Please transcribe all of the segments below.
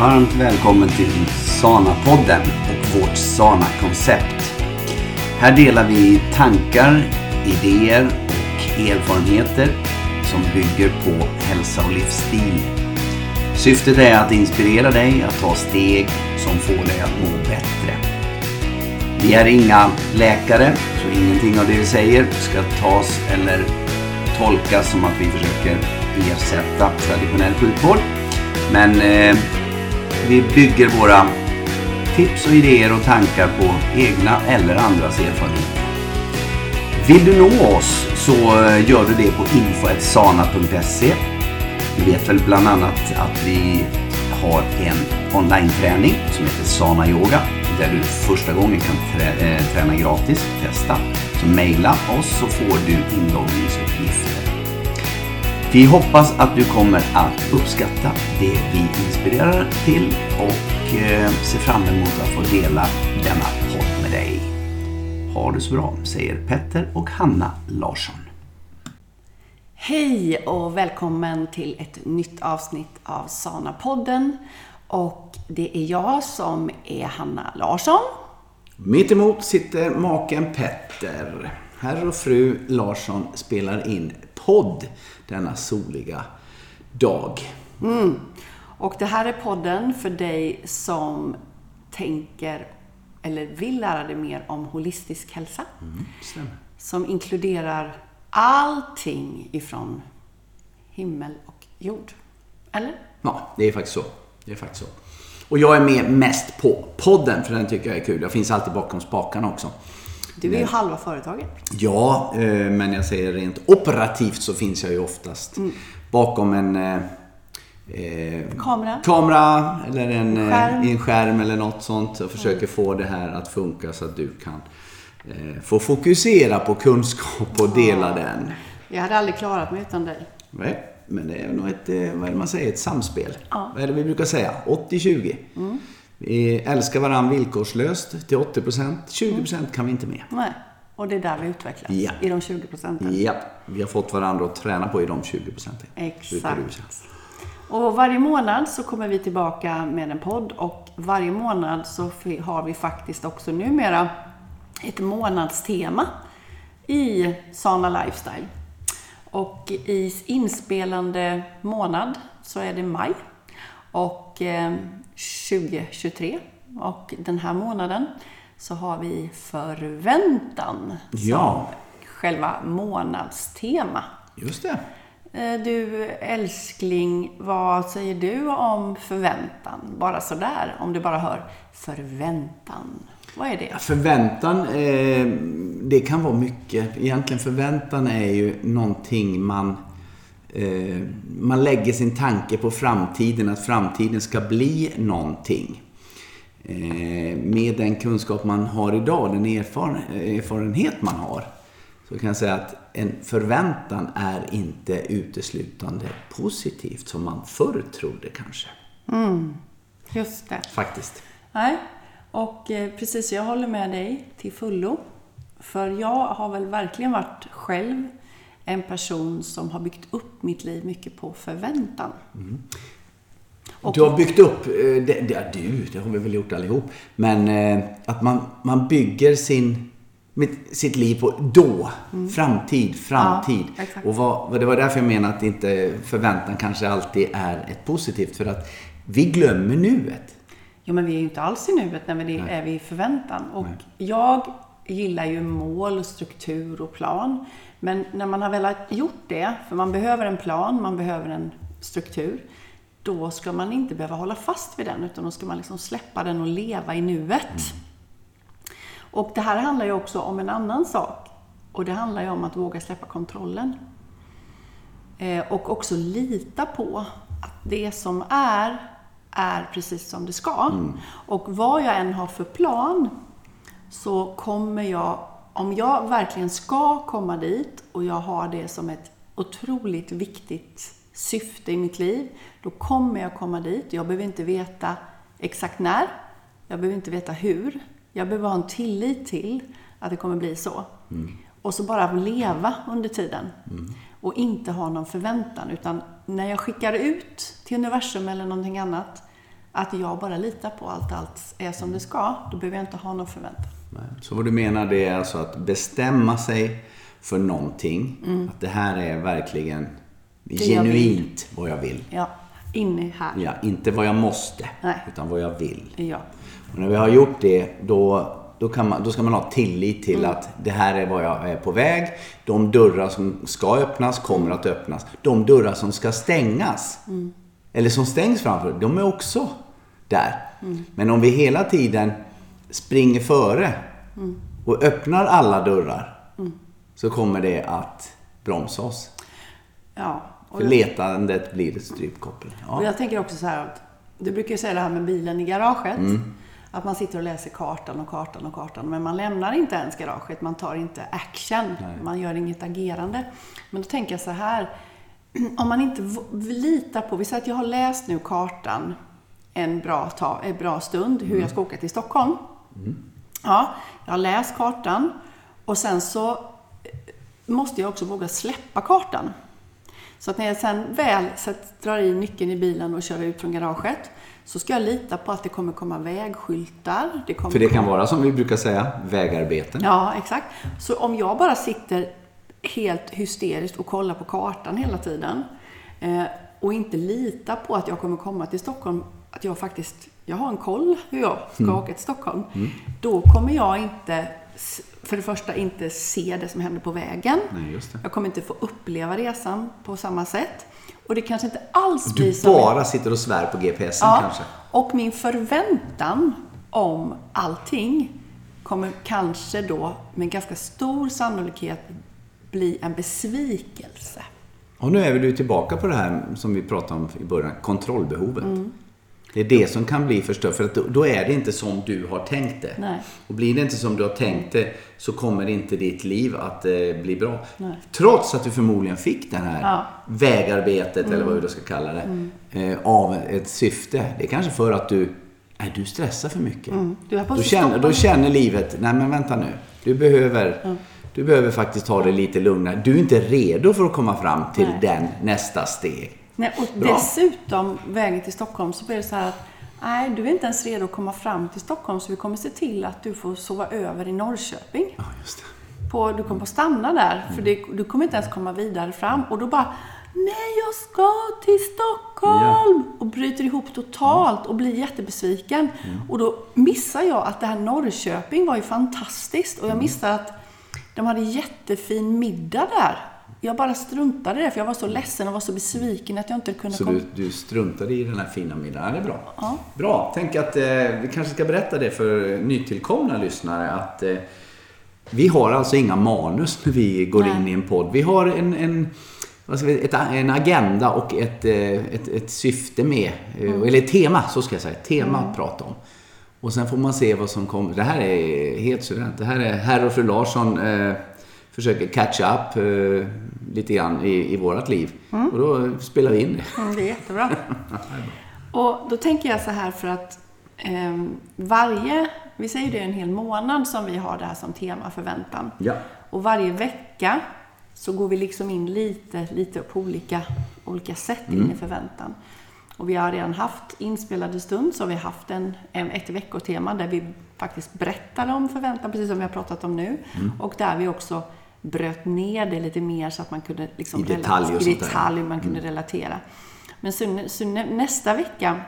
Varmt välkommen till Sana-podden och vårt Sana-koncept. Här delar vi tankar, idéer och erfarenheter som bygger på hälsa och livsstil. Syftet är att inspirera dig att ta steg som får dig att må bättre. Vi är inga läkare, så ingenting av det vi säger ska tas eller tolkas som att vi försöker ersätta traditionell sjukvård. Men eh, vi bygger våra tips och idéer och tankar på egna eller andras erfarenheter. Vill du nå oss så eh, gör du det på info.sana.se. Du vet väl bland annat att vi har en online-träning som heter Sana Yoga där du första gången kan trä äh, träna gratis, testa. Så mejla oss så får du inloggningsuppgifter. Vi hoppas att du kommer att uppskatta det vi inspirerar till och eh, ser fram emot att få dela denna podd med dig. Ha det så bra, säger Petter och Hanna Larsson. Hej och välkommen till ett nytt avsnitt av Sana-podden. Och det är jag som är Hanna Larsson. Mitt emot sitter maken Petter. Herr och fru Larsson spelar in podd denna soliga dag. Mm. Och det här är podden för dig som tänker eller vill lära dig mer om holistisk hälsa. Mm, som inkluderar allting ifrån himmel och jord. Eller? Ja, det är faktiskt så. Det är faktiskt så. Och jag är med mest på podden, för den tycker jag är kul. Jag finns alltid bakom spakarna också. Du är ju halva företaget. Ja, eh, men jag säger rent operativt så finns jag ju oftast mm. bakom en eh, eh kamera. kamera eller en skärm. en skärm eller något sånt och försöker mm. få det här att funka så att du kan eh, få fokusera på kunskap och dela ja. den. Jag hade aldrig klarat mig utan dig. Nej, men det är nog ett, vad är det man säger, ett samspel. Ja. Vad är det vi brukar säga? 80-20. Mm. Vi älskar varandra villkorslöst till 80% 20% kan vi inte med. Nej. Och det är där vi utvecklas. Ja. I de 20 procenten. Ja. Vi har fått varandra att träna på i de 20 procenten. Exakt. Och varje månad så kommer vi tillbaka med en podd och varje månad så har vi faktiskt också numera ett månadstema i Sana Lifestyle. Och i inspelande månad så är det maj. Och eh, 2023. Och den här månaden så har vi förväntan ja. som själva månadstema. Just det. Eh, du älskling, vad säger du om förväntan? Bara sådär, om du bara hör förväntan. Vad är det? Förväntan, eh, det kan vara mycket. Egentligen förväntan är ju någonting man Eh, man lägger sin tanke på framtiden, att framtiden ska bli någonting. Eh, med den kunskap man har idag, den erfarenhet man har, så kan jag säga att en förväntan är inte uteslutande positivt som man förr trodde kanske. Mm, just det. Faktiskt. Nej, och eh, precis, jag håller med dig till fullo. För jag har väl verkligen varit själv en person som har byggt upp mitt liv mycket på förväntan. Mm. Och, du har byggt upp, eh, det, det, du, det har vi väl gjort allihop, men eh, att man, man bygger sin, sitt liv på då, mm. framtid, framtid. Ja, och vad, det var därför jag menar att inte förväntan kanske alltid är ett positivt, för att vi glömmer nuet. Ja, men vi är ju inte alls i nuet när vi är i förväntan. Och Nej. jag gillar ju mål, struktur och plan. Men när man har väl gjort det, för man behöver en plan, man behöver en struktur, då ska man inte behöva hålla fast vid den, utan då ska man liksom släppa den och leva i nuet. Mm. Och det här handlar ju också om en annan sak. Och det handlar ju om att våga släppa kontrollen. Eh, och också lita på att det som är, är precis som det ska. Mm. Och vad jag än har för plan, så kommer jag om jag verkligen ska komma dit och jag har det som ett otroligt viktigt syfte i mitt liv, då kommer jag komma dit. Jag behöver inte veta exakt när. Jag behöver inte veta hur. Jag behöver ha en tillit till att det kommer bli så. Mm. Och så bara leva under tiden. Mm. Och inte ha någon förväntan. Utan när jag skickar ut till universum eller någonting annat, att jag bara litar på att allt är som det ska, då behöver jag inte ha någon förväntan. Så vad du menar det är alltså att bestämma sig för någonting. Att det här är verkligen jag genuint vad jag vill. Ja, inne här. Ja, inte vad jag måste, Nej. utan vad jag vill. Ja. Och när vi har gjort det, då, då, kan man, då ska man ha tillit till att det här är vad jag är på väg. De dörrar som ska öppnas kommer att öppnas. De dörrar som ska stängas, eller som stängs framför, de är också där. Men om vi hela tiden springer före och öppnar alla dörrar, så kommer det att bromsa oss. ja. Och För letandet blir ett strypkoppel. Och Ja. jag tänker också så här att du brukar ju säga det här med bilen i garaget. Mm. Att man sitter och läser kartan och kartan och kartan. Men man lämnar inte ens garaget. Man tar inte action. Man gör inget agerande. Men då tänker jag så här. Om man inte litar på, vi säger att jag har läst nu kartan en bra, ta, en bra stund, hur jag ska åka till Stockholm. Ja, jag har läst kartan och sen så eh, måste jag också våga släppa kartan. Så att när jag sen väl sätt, drar i nyckeln i bilen och kör ut från garaget så ska jag lita på att det kommer komma vägskyltar. Det kommer För det kan komma... vara som vi brukar säga, vägarbeten. Ja, exakt. Så om jag bara sitter helt hysteriskt och kollar på kartan hela tiden eh, och inte litar på att jag kommer komma till Stockholm, att jag faktiskt jag har en koll hur jag ska Mm. åka till Stockholm, då kommer jag inte, för det första, inte se det som händer på vägen. Nej. Jag kommer inte få uppleva resan på samma sätt. Och det kanske inte alls Du blir som... bara sitter och svär på GPSen Ja, kanske? och min förväntan om allting kommer kanske då med ganska stor sannolikhet bli en besvikelse. Och nu är vi du tillbaka på det här som vi pratade om i början, kontrollbehovet. Det är det som kan bli förstört, för att då, då är det inte som du har tänkt det. Nej. Och blir det inte som du har tänkt det så kommer inte ditt liv att eh, bli bra. Nej. Trots att du förmodligen fick det här Ja. vägarbetet, eller vad vi då ska kalla det, eh, av ett syfte. Det är kanske för att du, nej, du stressar för mycket. Du har på Då känner, då känner livet, nej men vänta nu. Du behöver, du behöver faktiskt ta det lite lugnare. Du är inte redo för att komma fram till Nej. den nästa steg. Nej, och Bra. dessutom, vägen till Stockholm, så blir det så här att nej, du är inte ens redo att komma fram till Stockholm, så vi kommer se till att du får sova över i Norrköping. Ja, just det. på, du kommer få stanna där, för det, du kommer inte ens komma vidare fram. Och då bara, nej jag ska till Stockholm! Och bryter ihop totalt och blir jättebesviken. Och då missar jag att det här Norrköping var ju fantastiskt. Och jag missar att de hade jättefin middag där. Jag bara struntade i det, för jag var så ledsen och var så besviken att jag inte kunde Så komma. du, du struntade i den här fina middagen. Ja, det är bra. Bra. Tänk att eh, vi kanske ska berätta det för nytillkomna lyssnare att eh, vi har alltså inga manus när vi går Nej. in i en podd. Vi har en, en, ett, en agenda och ett, eh, ett, ett syfte med, eh, eller ett tema, så ska jag säga. Ett tema att prata om. Och sen får man se vad som kommer. Det här är helt suveränt. Det här är herr och fru Larsson eh, försöker catch up eh, lite grann i, i vårat liv. Och då spelar vi in det. Mm, det är jättebra. Och då tänker jag så här för att eh, varje, vi säger det är en hel månad som vi har det här som tema, förväntan. Ja. Och varje vecka så går vi liksom in lite, lite på olika, olika sätt in i förväntan. Och vi har redan haft inspelade stund, så har vi haft en, en, ett veckotema där vi faktiskt berättar om förväntan, precis som vi har pratat om nu. Och där vi också bröt ner det lite mer så att man kunde liksom I detalj och i detalj man kunde relatera. Men så, så nä, nästa vecka,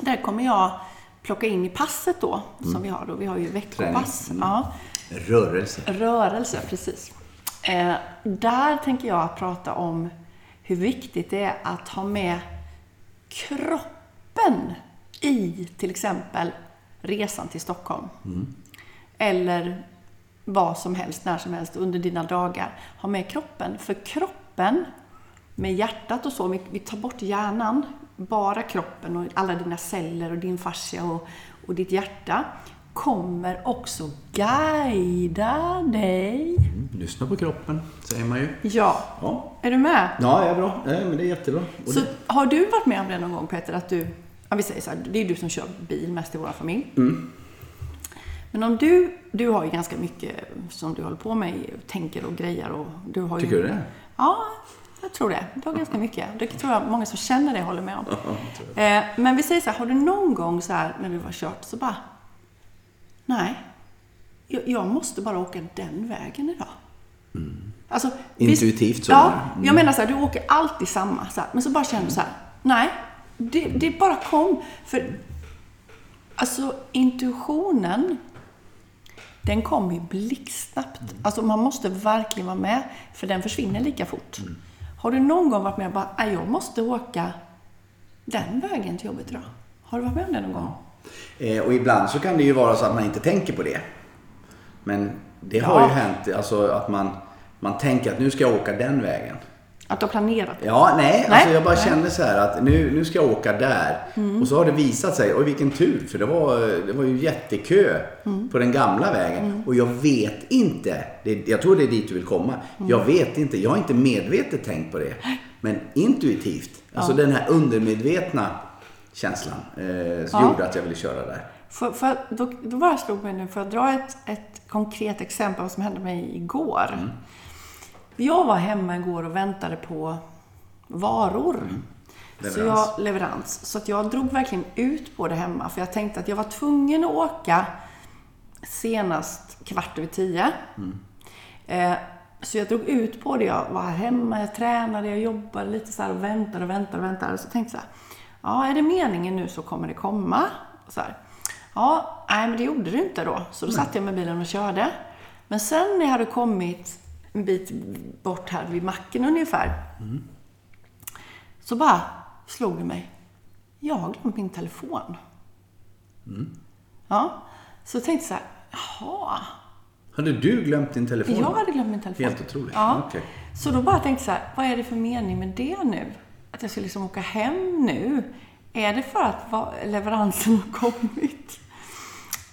där kommer jag plocka in i passet då, som vi har då. Vi har ju veckopass. Mm. Ja. Rörelse. Rörelse, precis. Eh, där tänker jag prata om hur viktigt det är att ha med kroppen i till exempel resan till Stockholm. Eller vad som helst, när som helst under dina dagar. Ha med kroppen. För kroppen, med hjärtat och så, vi, tar bort hjärnan, bara kroppen och alla dina celler och din fascia och, och ditt hjärta kommer också guida dig. Mm, Lyssna på kroppen, säger man ju. Ja, Ja, är du med? ja, ja bra. Nej, men det är jättebra. Och Så det, har du varit med om det någon gång Peter, att du, ja vi säger så här, det är du som kör bil mest i vår familj. Mm. Men om du, du har ju ganska mycket som du håller på med, tänker och grejer och du har Tycker ju... du det? Ja, jag tror det. Det var ganska mycket. Det tror jag många som känner det håller med om. Eh, men vi säger så här, har du någon gång så här när du var kört så bara, nej, jag, måste bara åka den vägen idag. Alltså, visst- Intuitivt så. Ja, Mm. jag menar så här, du åker alltid samma. Så här, men så bara känner du så här, nej, det, det bara kom. För alltså intuitionen, den kommer ju blixtsnabbt. Alltså man måste verkligen vara med, för den försvinner lika fort. Har du någon gång varit med och bara, "Nej, jag måste åka den vägen till jobbet idag? Har du varit med om det någon gång? Eh, och ibland så kan det ju vara så att man inte tänker på det. Men det Ja. har ju hänt alltså att man, man tänker att nu ska jag åka den vägen. Att du har planerat? Ja, nej, Nej, alltså jag bara nej. kände så här att nu, nu ska jag åka där. Mm. Och så har det visat sig, oj vilken tur, för det var, det var ju jättekö Mm. på den gamla vägen. Och jag vet inte, det, jag tror det är dit du vill komma. Mm. Jag vet inte, jag har inte medvetet tänkt på det. Men intuitivt, alltså den här undermedvetna känslan eh, Ja. gjorde att jag ville köra där. För, för, då, då bara slog mig nu, för att dra ett, ett konkret exempel vad som hände mig igår. Jag var hemma igår och väntade på varor. Så Leverans. jag, leverans. Så att jag drog verkligen ut på det hemma. För jag tänkte att jag var tvungen att åka senast kvart över tio. Eh, så jag drog ut på det. Jag var hemma, jag tränade, jag jobbade lite så här och väntade och väntade och väntade. Så tänkte jag så här, ja är det meningen nu så kommer det komma. Så här. Ja, nej men det gjorde det inte då. Så då satte jag i bilen och körde. Men sen när jag hade kommit en bit bort här vid macken ungefär. Så bara slog det mig. Jag har glömt min telefon. Ja, så jag tänkte så här, jaha. Hade du glömt din telefon? Jag hade glömt min telefon. Helt otroligt. Ja. Okej. Så då bara tänkte jag så här, vad är det för mening med det nu? Att jag ska liksom åka hem nu? Är det för att leveransen har kommit?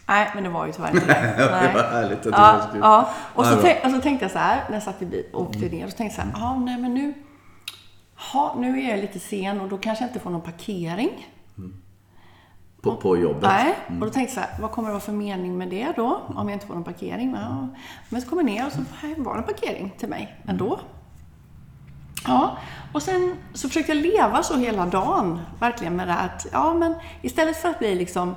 Nej, men det var ju tyvärr inte det. Det Nej. var härligt att du Ja, skulle- ja. Och, så tänk, och så tänkte jag så här, när jag satt i bil och åkte ner, så tänkte jag så här, ja, nej men nu, ha, nu är jag lite sen och då kanske jag inte får någon parkering. På, på jobbet? Nej, och då tänkte jag så här, vad kommer det vara för mening med det då? Om jag inte får någon parkering? Ja. Men så kommer jag ner och så här var det en parkering till mig ändå. Ja, och sen så försökte jag leva så hela dagen, verkligen med det att, ja men istället för att bli liksom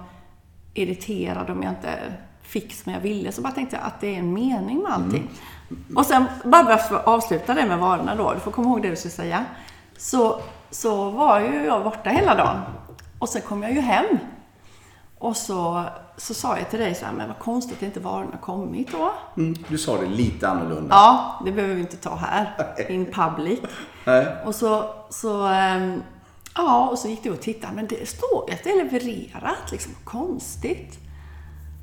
irriterad om jag inte fick som jag ville, så bara tänkte jag att det är en mening med allting. Och sen, bara för att avsluta det med varorna då, du får komma ihåg det du skulle säga. Så, så var ju jag borta hela dagen. Och sen kom jag ju hem. Och så, så sa jag till dig så här, men vad konstigt att inte varorna kommit då. Mm, du sa det lite annorlunda. Ja, det behöver vi inte ta här, in public. Och så, så, ehm, ja, och så gick du och tittade, men det står ju att det är levererat, liksom konstigt.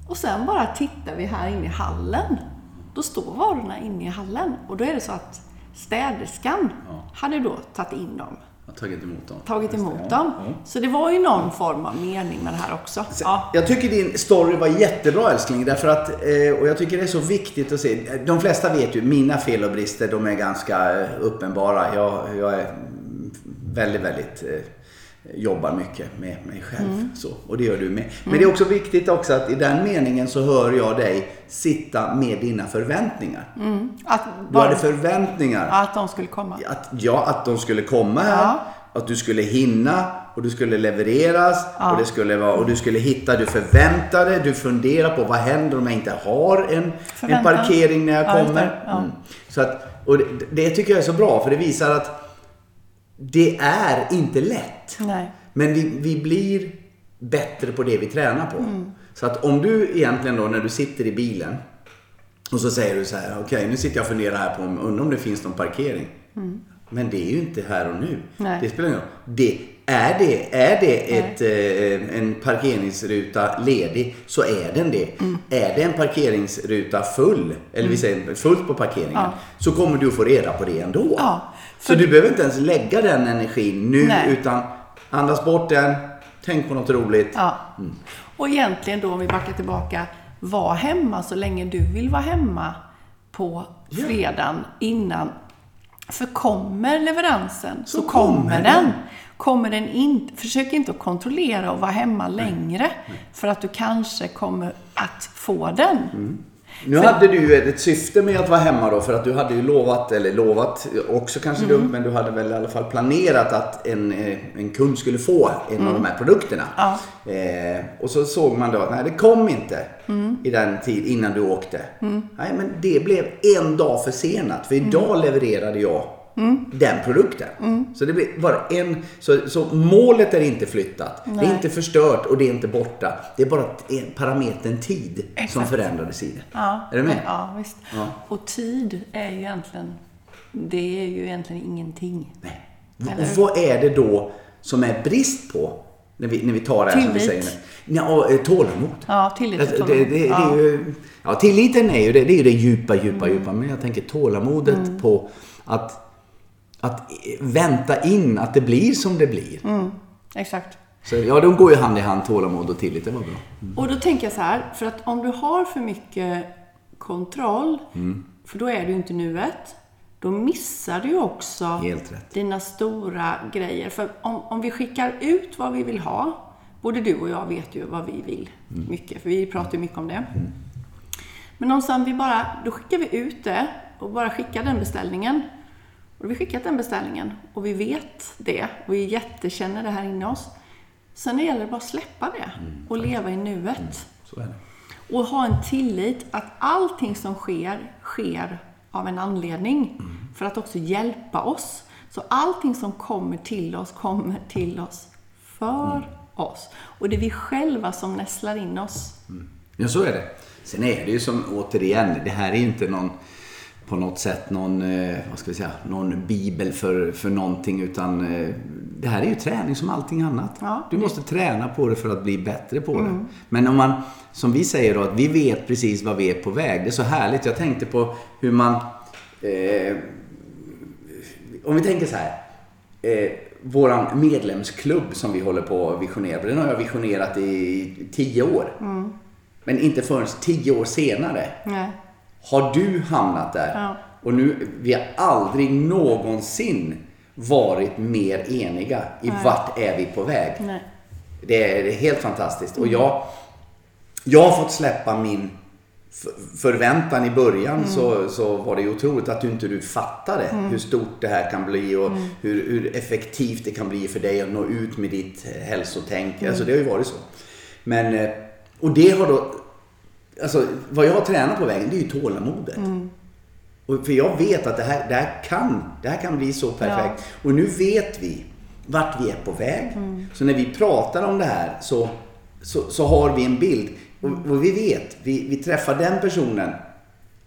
Och sen bara tittar vi här inne i hallen. Då står varorna inne i hallen. Och då är det så att städerskan hade då tagit in dem, Jag har tagit emot dem. tagit det, emot ja. dem. Ja. Så det var ju någon form av mening med det här också. Ja. Jag tycker din story var jättebra älskling. Därför att, eh, och jag tycker det är så viktigt att se. De flesta vet ju, mina fel och brister de är ganska eh, uppenbara. Jag, jag är väldigt, väldigt eh, jobbar mycket med mig själv. Mm. Så, och det gör du med. Men det är också viktigt också att i den meningen så hör jag dig sitta med dina förväntningar. Att, Du hade förväntningar. att de skulle komma. Att, ja, att de skulle komma här. Ja. Att du skulle hinna och du skulle levereras. Och, det skulle vara, och du skulle hitta, du förväntade, du funderar på vad händer om jag inte har en, en parkering när jag Ja, kommer. Ja. Mm. Så att, och det, det tycker jag är så bra för det visar att det är inte lätt. Nej. Men vi, vi blir bättre på det vi tränar på. Mm. Så att om du egentligen då när du sitter i bilen och så säger du så här, okej nu sitter jag och funderar här på om, undrar om det finns någon parkering. Men det är ju inte här och nu. Mm. Nej. Det spelar ingen roll. Det, är det, är det ett, eh, en parkeringsruta ledig så är den det. Mm. Är det en parkeringsruta full, eller vi säger fullt på parkeringen, Ja. så kommer du få reda på det ändå. Ja, Så du behöver inte ens lägga den energin nu Nej. utan andas bort den, tänk på något roligt. Ja. Och egentligen då om vi backar tillbaka, var hemma så länge du vill vara hemma på fredagen innan. För kommer leveransen så, Så kommer kommer den. den. Kommer den inte, försök inte att kontrollera och vara hemma längre. För att du kanske kommer att få den. Nu hade du ju ett syfte med att vara hemma då för att du hade ju lovat, eller lovat också kanske Mm. dumt, men du hade väl i alla fall planerat att en, eh, en kund skulle få en av de här produkterna. Mm. Ja. Eh, och så såg man då att nej, det kom inte Mm. i den tid innan du åkte. Nej, men det blev en dag försenat för idag Mm. levererade jag den produkten. Så det blir bara en, så, så målet är inte flyttat. Det är inte förstört och det är inte borta. Det är bara parametern tid som Exakt. förändrades i det. Ja, Är du med? Ja, visst. Ja. Och tid är ju egentligen, det är ju egentligen ingenting. Nej. Eller Och vad är det då som är brist på? När vi, när vi tar det här som vi Tillit. säger. nu? Ja, eh, tålamod. Ja, tillit och Det, det, det, Ja. är ju, ja, tilliten är ju det, det, är ju det djupa, djupa, Mm. djupa. Men jag tänker tålamodet på att, att vänta in att det blir som det blir. Mm, exakt. Så, ja, de går ju hand i hand, tålamod och tillit. Det var bra. Och då tänker jag så här, för att om du har för mycket kontroll, Mm. för då är du ju inte nuet, då missar du ju också Helt rätt. dina stora grejer. För om, om vi skickar ut vad vi vill ha, både du och jag vet ju vad vi vill Mm. mycket, för vi pratar ju mycket om det. Men någonstans vi bara, då skickar vi ut det och bara skickar den beställningen. Och då har vi skickat den beställningen och vi vet det och vi jättekänner det här inne oss. Sen gäller det bara att släppa det och leva i nuet. Det. Och ha en tillit att allting som sker, sker av en anledning. För att också hjälpa oss. Så allting som kommer till oss, kommer till oss för oss. Och det är vi själva som nästlar in oss. Ja, så är det. Sen är det ju som, återigen, det här är inte någon på något sätt någon, eh, vad ska vi säga, någon bibel för, för någonting utan eh, det här är ju träning som allting annat. Ja. Du måste träna på det för att bli bättre på det. Men om man, som vi säger då, att vi vet precis vad vi är på väg. Det är så härligt. Jag tänkte på hur man, eh, om vi tänker så här. Eh, våran medlemsklubb som vi håller på att visionera den har jag visionerat i tio år. Men inte förrän tio år senare Nej. Har du hamnat där. Ja. Och nu, vi har aldrig någonsin varit mer eniga i vart är vi på väg. Nej. Det är, helt fantastiskt. Och jag, jag har fått släppa min förväntan i början så, så var det ju otroligt att du inte du fattade hur stort det här kan bli och hur, hur effektivt det kan bli för dig att nå ut med ditt hälsotänk. Alltså det har ju varit så. Men, eh, och det har då, alltså vad jag har tränat på vägen det är ju tålamodet. Och för jag vet att det här, det här, kan, det här kan bli så perfekt. Och nu vet vi vart vi är på väg. Så när vi pratar om det här så, så, så har vi en bild. Och, och vi vet, vi, vi träffar den personen.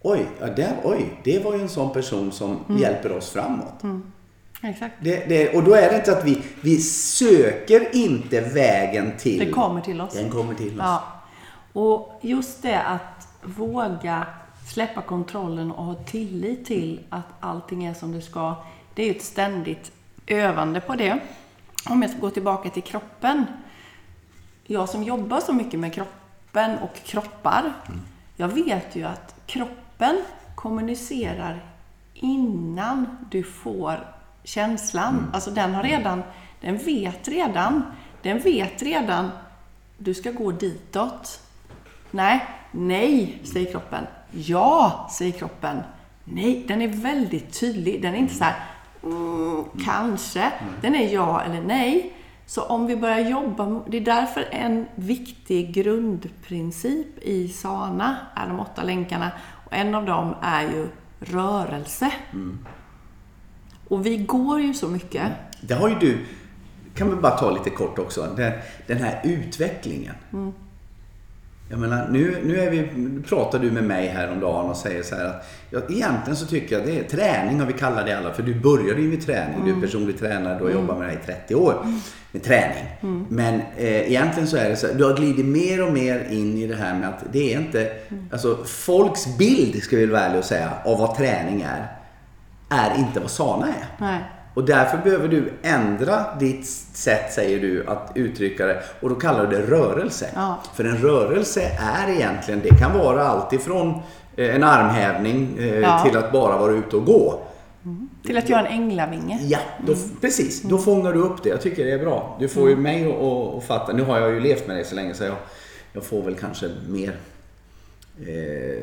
Oj, ja, där, oj, det var ju en sån person som hjälper oss framåt. Exakt. Det, det, och då är det inte att vi, vi söker inte vägen till... Det kommer till oss. Den kommer till oss. Ja. Och just det att våga släppa kontrollen och ha tillit till att allting är som det ska. Det är ett ständigt övande på det. Om jag ska gå tillbaka till kroppen. Jag som jobbar så mycket med kroppen och kroppar. Jag vet ju att kroppen kommunicerar innan du får känslan. Alltså den har redan, den vet redan, den vet redan du ska gå ditåt. Nej, nej, säger kroppen. Ja, säger kroppen. Nej, den är väldigt tydlig. Den är inte så här, mm, kanske. Den är ja eller nej. Så om vi börjar jobba, det är därför en viktig grundprincip i SANA är de åtta länkarna. Och en av dem är ju rörelse. Och vi går ju så mycket. Det har ju du, kan vi bara ta lite kort också, den, den här utvecklingen. Jag menar, nu, nu, är vi, pratar du med mig häromdagen och säger så här att ja, egentligen så tycker jag det är träning har vi kallat det alla för du började ju med träning. Du är personlig tränare, du har jobbat med det här i 30 år med träning. Men eh, egentligen så är det så här, du har glidit mer och mer in i det här med att det är inte, alltså folks bild ska vi väl vara ärliga och säga av vad träning är, är inte vad sana är. Nej. Och därför behöver du ändra ditt sätt, säger du, att uttrycka det. Och då kallar du det rörelse. Ja. För en rörelse är egentligen, det kan vara allt ifrån eh, en armhävning eh, Ja. till att bara vara ute och gå. Till att göra en änglavinge. Ja, då, precis. Då fångar du upp det. Jag tycker det är bra. Du får ju mig att, att, att fatta. Nu har jag ju levt med dig så länge så jag, jag får väl kanske mer eh,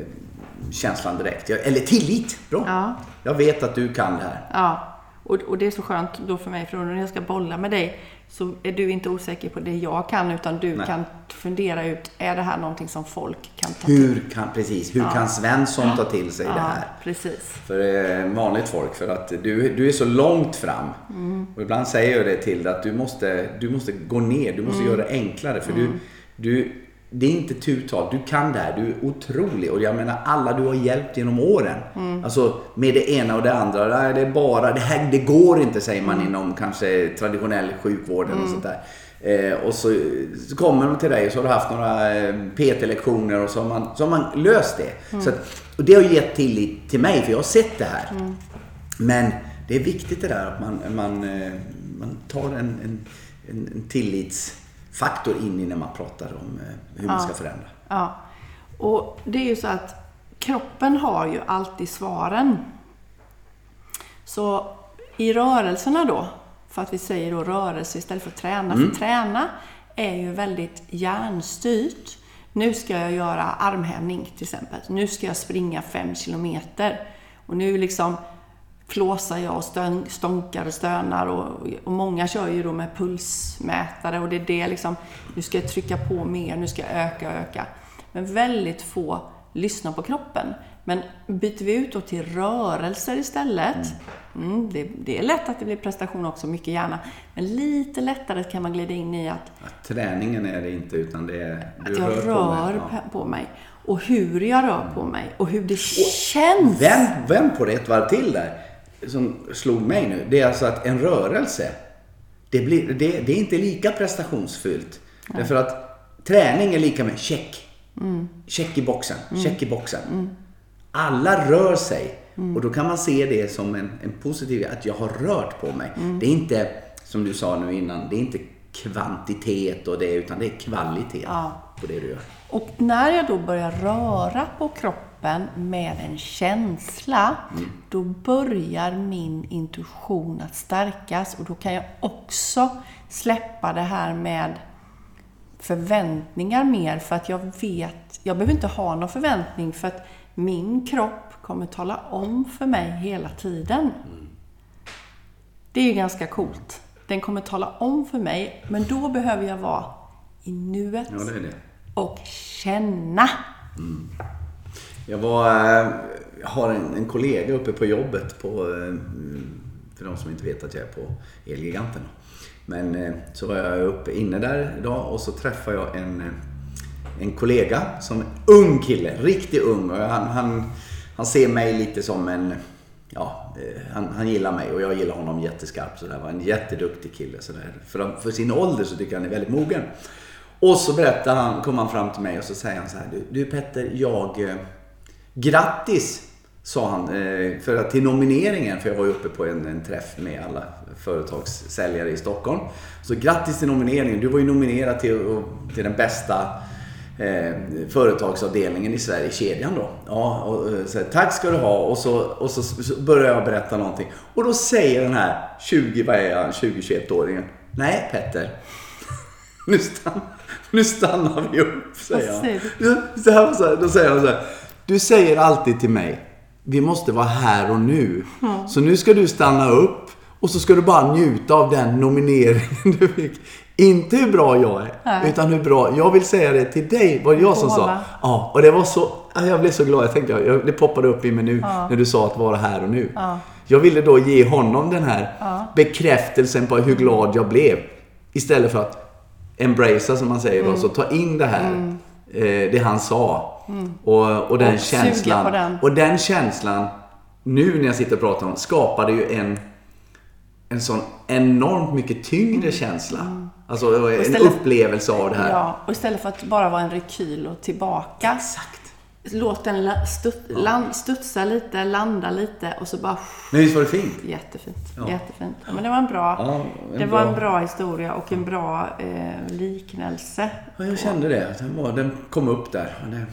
känslan direkt. Jag, eller tillit, bra. Ja. Jag vet att du kan det här. Ja, och, och det är så skönt då för mig, för när jag ska bolla med dig så är du inte osäker på det jag kan, utan du Nej. kan fundera ut, är det här någonting som folk kan ta till? Hur kan, precis, hur kan Svensson ta till sig det Ja, här? precis. För eh, vanligt folk. För att du, du är så långt fram. Och ibland säger jag det till dig att du måste, du måste gå ner. Du måste göra det enklare. För du, du, det är inte tu tal. Du kan det här. Du är otrolig. Och jag menar alla du har hjälpt genom åren. Alltså med det ena och det andra. Nej, det är bara, det här det går inte säger man inom kanske traditionell sjukvård eller sånt där. Eh, och så, så kommer de till dig och så har du haft några eh, PT-lektioner och så har man, så har man löst det. Så att, och det har gett tillit till mig för jag har sett det här. Men det är viktigt det där att man, man, eh, man tar en, en, en, en tillitsfaktor in i när man pratar om eh, hur man ska förändra. Ja, och det är ju så att kroppen har ju alltid svaren. Så i rörelserna då, för att vi säger då rörelse istället för träna, för träna är ju väldigt hjärnstyrt. Nu ska jag göra armhävning till exempel. Nu ska jag springa fem kilometer. Och nu liksom flåsar jag och stön, stånkar och stönar och, och många kör ju då med pulsmätare och det är det liksom, nu ska jag trycka på mer, nu ska jag öka och öka. Men väldigt få lyssnar på kroppen. Men byter vi ut då till rörelser istället, mm, det, det är lätt att det blir prestation också, mycket gärna. Men lite lättare kan man glida in i att Att träningen är det inte utan det är... Du att jag rör rör, på mig. På mig. Och hur jag rör på mig och hur det känns. Vänd, vänd på det ett varv till där. Som slog mig nu. Det är alltså att en rörelse, det, blir, det, det är inte lika prestationsfyllt. Därför att träning är lika med check. Check i boxen, check i boxen. Alla rör sig. Och då kan man se det som en, en positiv, att jag har rört på mig. Det är inte, som du sa nu innan, det är inte kvantitet och det, utan det är kvalitet Ja. på det du gör. Och när jag då börjar röra på kroppen med en känsla, då börjar min intuition att stärkas och då kan jag också släppa det här med förväntningar mer för att jag vet, jag behöver inte ha någon förväntning för att min kropp kommer tala om för mig hela tiden. Det är ju ganska coolt. Den kommer tala om för mig, men då behöver jag vara i nuet Ja, det det. och känna. Jag var, jag har en, en kollega uppe på jobbet på, eh, för de som inte vet att jag är på Elgiganten. Men eh, så var jag uppe inne där idag och så träffade jag en, en kollega som är ung kille, riktigt ung. Och han, han, han ser mig lite som en, ja, han, han gillar mig och jag gillar honom jätteskarpt. Så där var en jätteduktig kille. Så där. För, för sin ålder så tycker jag han är väldigt mogen. Och så berättar han, kom han fram till mig och så säger han så här. Du, du Petter, jag... Grattis! Sa han. Eh, för att till nomineringen, för jag var ju uppe på en, en träff med alla företagssäljare i Stockholm. Så grattis till nomineringen. Du var ju nominerad till, till den bästa eh, företagsavdelningen i Sverige, kedjan då. Ja, och, eh, så här, tack ska du ha. Och så, och så, så börjar jag berätta någonting. Och då säger den här 20, vad är han, 20-21-åringen. Nej Petter. Nu, stann, nu stannar vi upp, säger han. Så här, så här, då säger han så här. Du säger alltid till mig, vi måste vara här och nu. Så nu ska du stanna upp och så ska du bara njuta av den nomineringen du fick. Inte hur bra jag är, Nej. utan hur bra... Jag vill säga det till dig, var det jag som sa. Ja, och det var så... ja, Jag blev så glad. Jag tänkte, jag, det poppade upp i mig nu när du sa att vara här och nu. Jag ville då ge honom den här bekräftelsen på hur glad jag blev. Istället för att embracea som man säger då, Mm. så ta in det här. Eh, det han sa. Och, och den Och känslan. den. Och den känslan, nu när jag sitter och pratar om, skapade ju en, en sån enormt mycket tyngre känsla. Alltså en Mm. upplevelse av det här. Ja, och istället för att bara vara en rekyl och tillbaka. Exakt. Låt den la- stut, land, studsa lite, landa lite och så bara... Men visst var det fint? Jättefint. Ja. Jättefint. Men det var en bra, Ja, en det var bra- en bra historia och en bra eh, liknelse. Ja, jag kände det. Den, var, den kom upp där. Det...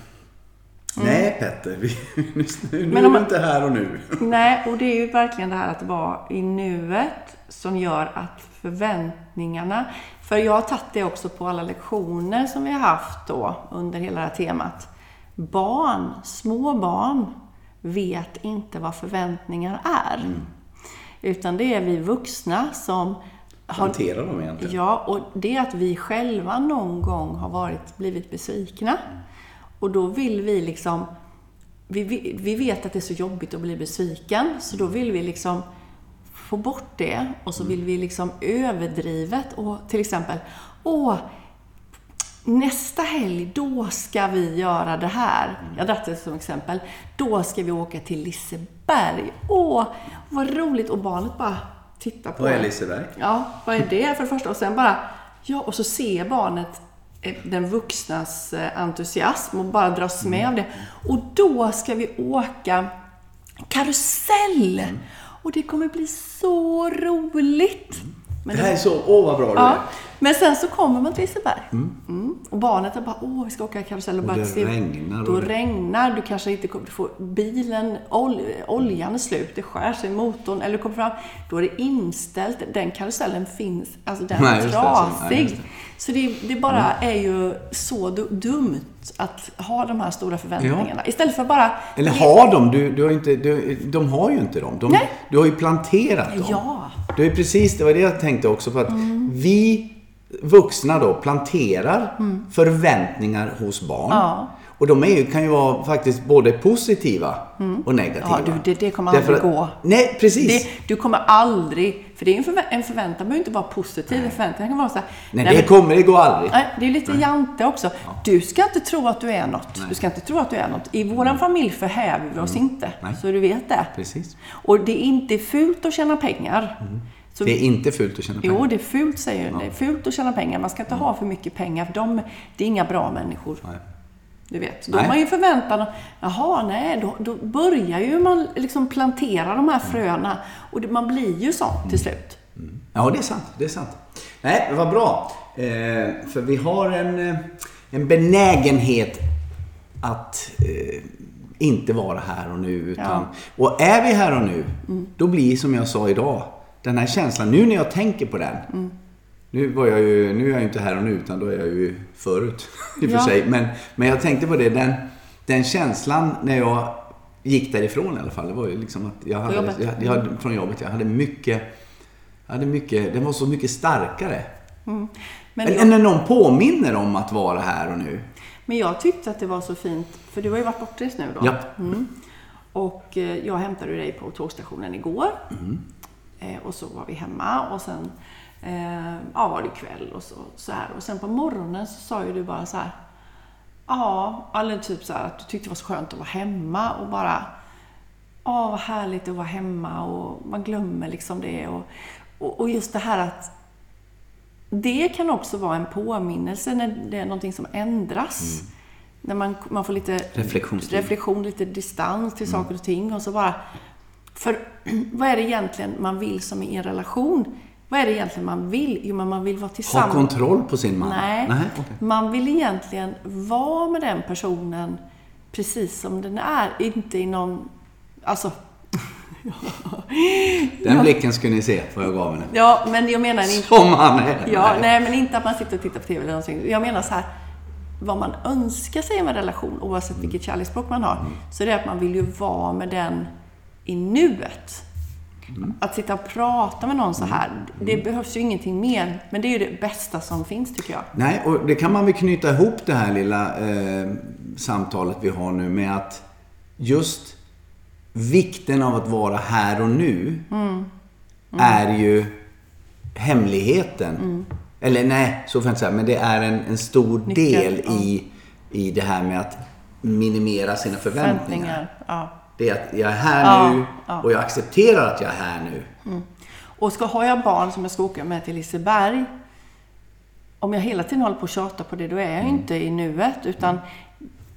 Nej Petter, vi, nu, nu Mm. Men är om du man- inte här och nu. Nej, och det är ju verkligen det här att vara i nuet som gör att förväntningarna... För jag har tagit det också på alla lektioner som vi har haft då under hela det här temat. Barn, små barn, vet inte vad förväntningar är. Mm. Utan det är vi vuxna som har Hanterar dem egentligen. Ja, och det är att vi själva någon gång har varit, blivit besvikna. Och då vill vi liksom... Vi, vi, vi vet att det är så jobbigt att bli besviken, så då vill vi liksom få bort det och så vill vi liksom överdrivet och till exempel, åh, nästa helg, då ska vi göra det här. Jag drar det som exempel. Då ska vi åka till Liseberg. Åh, vad roligt! Och barnet bara tittar på Vad är. Liseberg? Ja, vad är det för det första? Och sen bara, ja, och så ser barnet eh, den vuxnas eh, entusiasm och bara dras med av det. Och då ska vi åka karusell! Och det kommer bli så roligt! Men Det här är så, åh vad bra Ja, är. men sen så kommer man till Liseberg. Mm. Och barnet är bara, åh, vi ska åka karusell. Och, bara det regnar Då och det- regnar, du kanske inte kommer, du får bilen, ol, oljan är slut, det skär sig i motorn, eller du kommer fram, då är det inställt. Den karusellen finns, alltså den Nej, är just det, så- nej, trasig. det. Så det, det bara är ju så du, dumt att ha de här stora förväntningarna. Istället för bara... Eller har de? Du, du har inte, du, de har ju inte dem. De, Nej. Du har ju planterat dem. Ja. Det är precis det var det jag tänkte också på. Att Vi vuxna då planterar förväntningar hos barn. Ja. Och de är ju, kan ju vara faktiskt både positiva och negativa. Ja, du, det, det kommer Därför aldrig att- gå. Nej, precis. Det, du kommer aldrig... För det är en, förvä- en förväntan behöver inte vara positiv. En förväntan kan vara så här, Nej, nej, det men- kommer, det går aldrig. Nej, det är lite jante också. Du ska inte tro att du är något. Du ska inte tro att du är något. I våran familj förhäver vi oss inte. Mm. Nej. Så du vet det. Precis. Och det är inte fult att tjäna pengar. Så, Det är inte fult att känna pengar. Jo, det är fult säger jag. Det är fult att tjäna pengar. Man ska inte ha för mycket pengar. För de, det är inga bra människor. Du vet. Då Nej. har man ju förväntan. Jaha, nej, då, då börjar ju man liksom plantera de här fröna. Och det, man blir ju sån till slut. Ja, det är sant. Det är sant. Nej, vad bra. Eh, för vi har en, eh, en benägenhet att eh, inte vara här och nu. Utan, Och är vi här och nu, då blir som jag sa idag, den här känslan, nu när jag tänker på den. Nu, var jag ju, nu är jag ju inte här och nu, utan då är jag ju förut i och för Ja. sig. Men, men jag tänkte på det, den, den känslan när jag gick därifrån i alla fall. Det var ju liksom att jag hade, jag, jag hade, från jobbet, jag hade mycket jag hade mycket, den var så mycket starkare. Men Än jag- än när någon påminner om att vara här och nu. Men jag tyckte att det var så fint, för du har ju varit bortrest nu då. Ja. Mm. Och eh, jag hämtade dig på tågstationen igår. Mm. Eh, och så var vi hemma och sen eh, ja, var det kväll och så, så här. Och sen på morgonen så sa ju du bara så här. Ja, eller typ så här att du tyckte det var så skönt att vara hemma och bara Ja, vad härligt att vara hemma och man glömmer liksom det. Och, och, och just det här att det kan också vara en påminnelse när det är någonting som ändras. När man, man får lite reflektion, lite distans till saker och ting. Och så bara, för vad är det egentligen man vill som i en relation? Vad är det egentligen man vill? Jo, men man vill vara Ha tillsammans. kontroll på sin man. Nej, Nej okej. man vill egentligen vara med den personen precis som den är. Inte i någon... Alltså... Den blicken skulle ni se vad jag gav henne. Ja, men jag menar inte... Som han är. Ja, nej, men inte att man sitter och tittar på TV eller någonting. Jag menar så här, vad man önskar sig av en relation, oavsett vilket kärleksspråk man har, så är det att man vill ju vara med den i nuet. Att sitta och prata med någon så här, det behövs ju ingenting mer. Men det är ju det bästa som finns, tycker jag. Nej, och det kan man väl knyta ihop det här lilla eh, samtalet vi har nu med att just vikten av att vara här och nu Mm. är ju hemligheten. Eller nej, så får jag inte säga. Men det är en, en stor Nyckel, del ja. i, i det här med att minimera sina förväntningar. Förväntningar. Ja. Det är att jag är här Ja, nu ja. och jag accepterar att jag är här nu. Och ska, har jag barn som jag ska åka med till Liseberg, om jag hela tiden håller på och tjatar på det, då är jag ju inte i nuet. Utan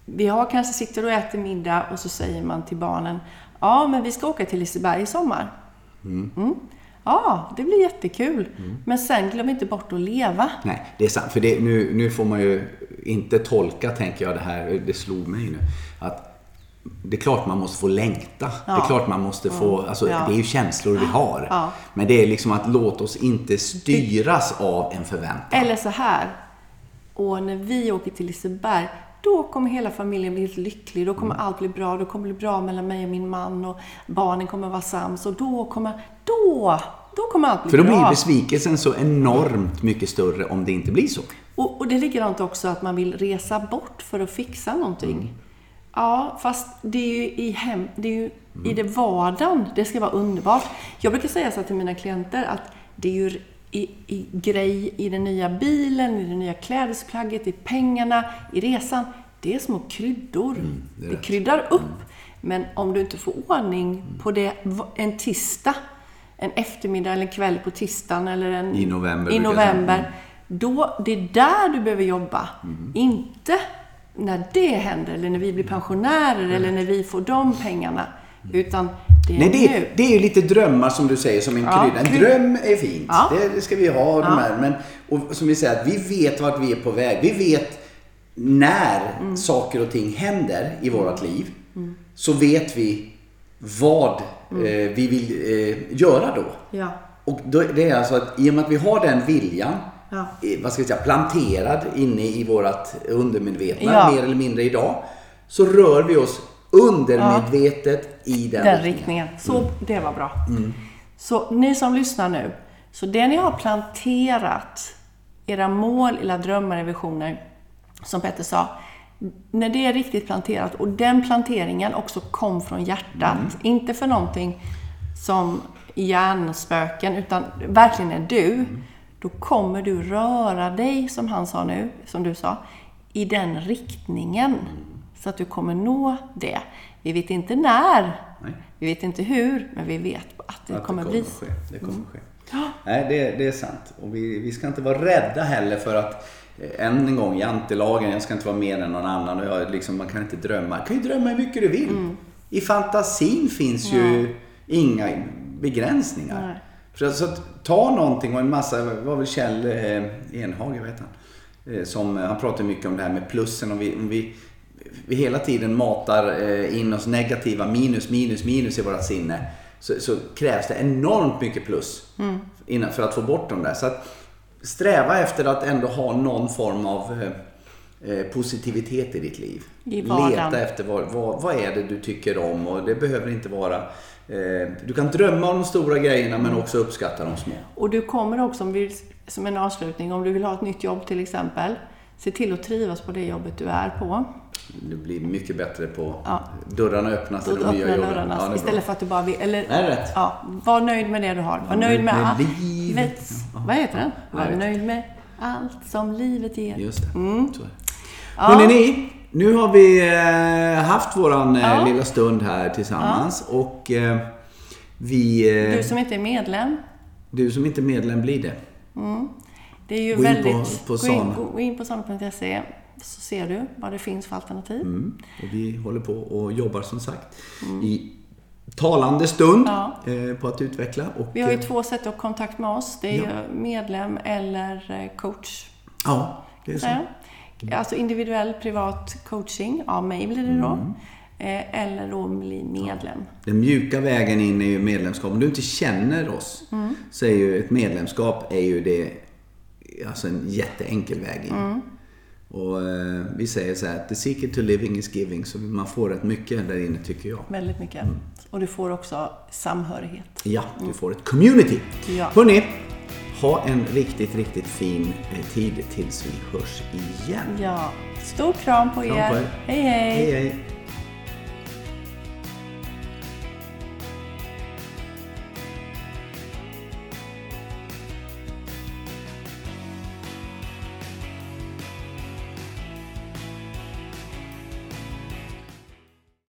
vi har kanske sitter och äter middag och så säger man till barnen, ja men vi ska åka till Liseberg i sommar. Mm. Ja, det blir jättekul. Men sen glöm inte bort att leva. Nej, det är sant. För det, nu, nu får man ju inte tolka, tänker jag, det här. Det slog mig nu. Att det är klart man måste få längta. Det är Ja. klart man måste få... Alltså, Ja. Det är ju känslor vi har. Ja. Men det är liksom att låta oss inte styras av en förväntan. Eller så här, och när vi åker till Liseberg, då kommer hela familjen bli helt lycklig. Då kommer allt bli bra. Då kommer det bli bra mellan mig och min man och barnen kommer vara sams. Och då kommer, då, då kommer allt bli För då bra. blir besvikelsen så enormt mycket större om det inte blir så. Och, och det är likadant också att man vill resa bort för att fixa någonting. Mm. Ja, fast det är ju i hem, det är ju Mm. i det vardagen det ska vara underbart. Jag brukar säga så till mina klienter att det är ju i, i grej i den nya bilen, i det nya klädesplagget, i pengarna, i resan. Det är små kryddor. Mm, det det kryddar upp. Men om du inte får ordning på det en tisdag, en eftermiddag eller en kväll på tisdagen eller en, I november i november Mm. då, det är där du behöver jobba. Inte när det händer, eller när vi blir pensionärer, eller när vi får de pengarna. Utan det är Nej, det, nu. det är ju lite drömmar som du säger, som en Ja, krydda. En kryd- dröm är fint. Ja. Det, ska vi ha. De här. Men, och som vi säger, att vi vet vart vi är på väg. Vi vet när Mm. saker och ting händer i vårt liv. Så vet vi vad Mm. eh, vi vill eh, göra då. Ja. Och då, det är alltså att i och med att vi har den viljan, Ja. vad ska vi säga, planterad inne i vårt undermedvetna, Ja. mer eller mindre idag, så rör vi oss undermedvetet i den, den riktningen. Så det var bra. Så ni som lyssnar nu, så det ni har planterat, era mål, era drömmar, era visioner, som Petter sa, när det är riktigt planterat och den planteringen också kom från hjärtat, inte för någonting som hjärnspöken, utan verkligen är du, då kommer du röra dig, som han sa nu, som du sa, i den riktningen. Så att du kommer nå det. Vi vet inte när, Nej. vi vet inte hur, men vi vet att det Att kommer det bli kommer så. ske. Det kommer ske. Nej, det, det är sant. Och vi, vi ska inte vara rädda heller för att eh, än en gång, jantelagen, jag ska inte vara mer än någon annan och jag, liksom, man kan inte drömma. Man kan ju drömma hur mycket du vill. Mm. I fantasin finns ju inga begränsningar. Nej. Så, så att, ta någonting och en massa, vad var väl Kjell eh, Enhage, vet han? Eh, som, han pratar mycket om det här med plussen och vi, om vi, vi hela tiden matar eh, in oss negativa minus, minus, minus i våra sinne. Så, så krävs det enormt mycket plus innan, för att få bort dem där. Så att sträva efter att ändå ha någon form av eh, eh, positivitet i ditt liv. I. Leta efter vad, vad, vad är det du tycker om och det behöver inte vara eh, Du kan drömma om de stora grejerna men också uppskatta de små. Och du kommer också, om vi, som en avslutning, om du vill ha ett nytt jobb till exempel, se till att trivas på det jobbet du är på. Du blir mycket bättre på Ja. dörrarna öppnas till de nya jobben. dörrarna Ja, bra. istället för att du bara vill... Eller, är rätt. Ja, var nöjd med det du har. Var Var nöjd med, med allt. livet. Ja. Vad heter den? Var nöjd med allt som livet ger. Just det. Mm. Så är det. Hörrni ni, nu har vi eh, haft våran eh, Ja. lilla stund här tillsammans och eh, vi... Du som inte är medlem, du som inte är medlem blir det. det är ju Gå in på- väldigt... på gå, in, gå in på sana.se så ser du vad det finns för alternativ. Mm. Och vi håller på och jobbar som sagt i talande stund Ja. på att utveckla. Och, Vi har ju två sätt att ha kontakt med oss. Det är Ja. ju medlem eller coach. Ja, det är så. Säga. Alltså individuell privat coaching av mig blir det då. Mm. Eh, Eller då bli medlem. Den mjuka vägen in är ju medlemskap. Om du inte känner oss så är ju ett medlemskap är ju det alltså en jätteenkel väg in. Och eh, vi säger så här the secret to living is giving. Så man får rätt mycket där inne tycker jag. Väldigt mycket. Mm. Och du får också samhörighet. Ja, du får ett community. Ja. Hörrni, ha en riktigt, riktigt fin eh, tid tills vi hörs igen. Ja. Stor kram på Kram er. på er. Hej hej! Hej, hej.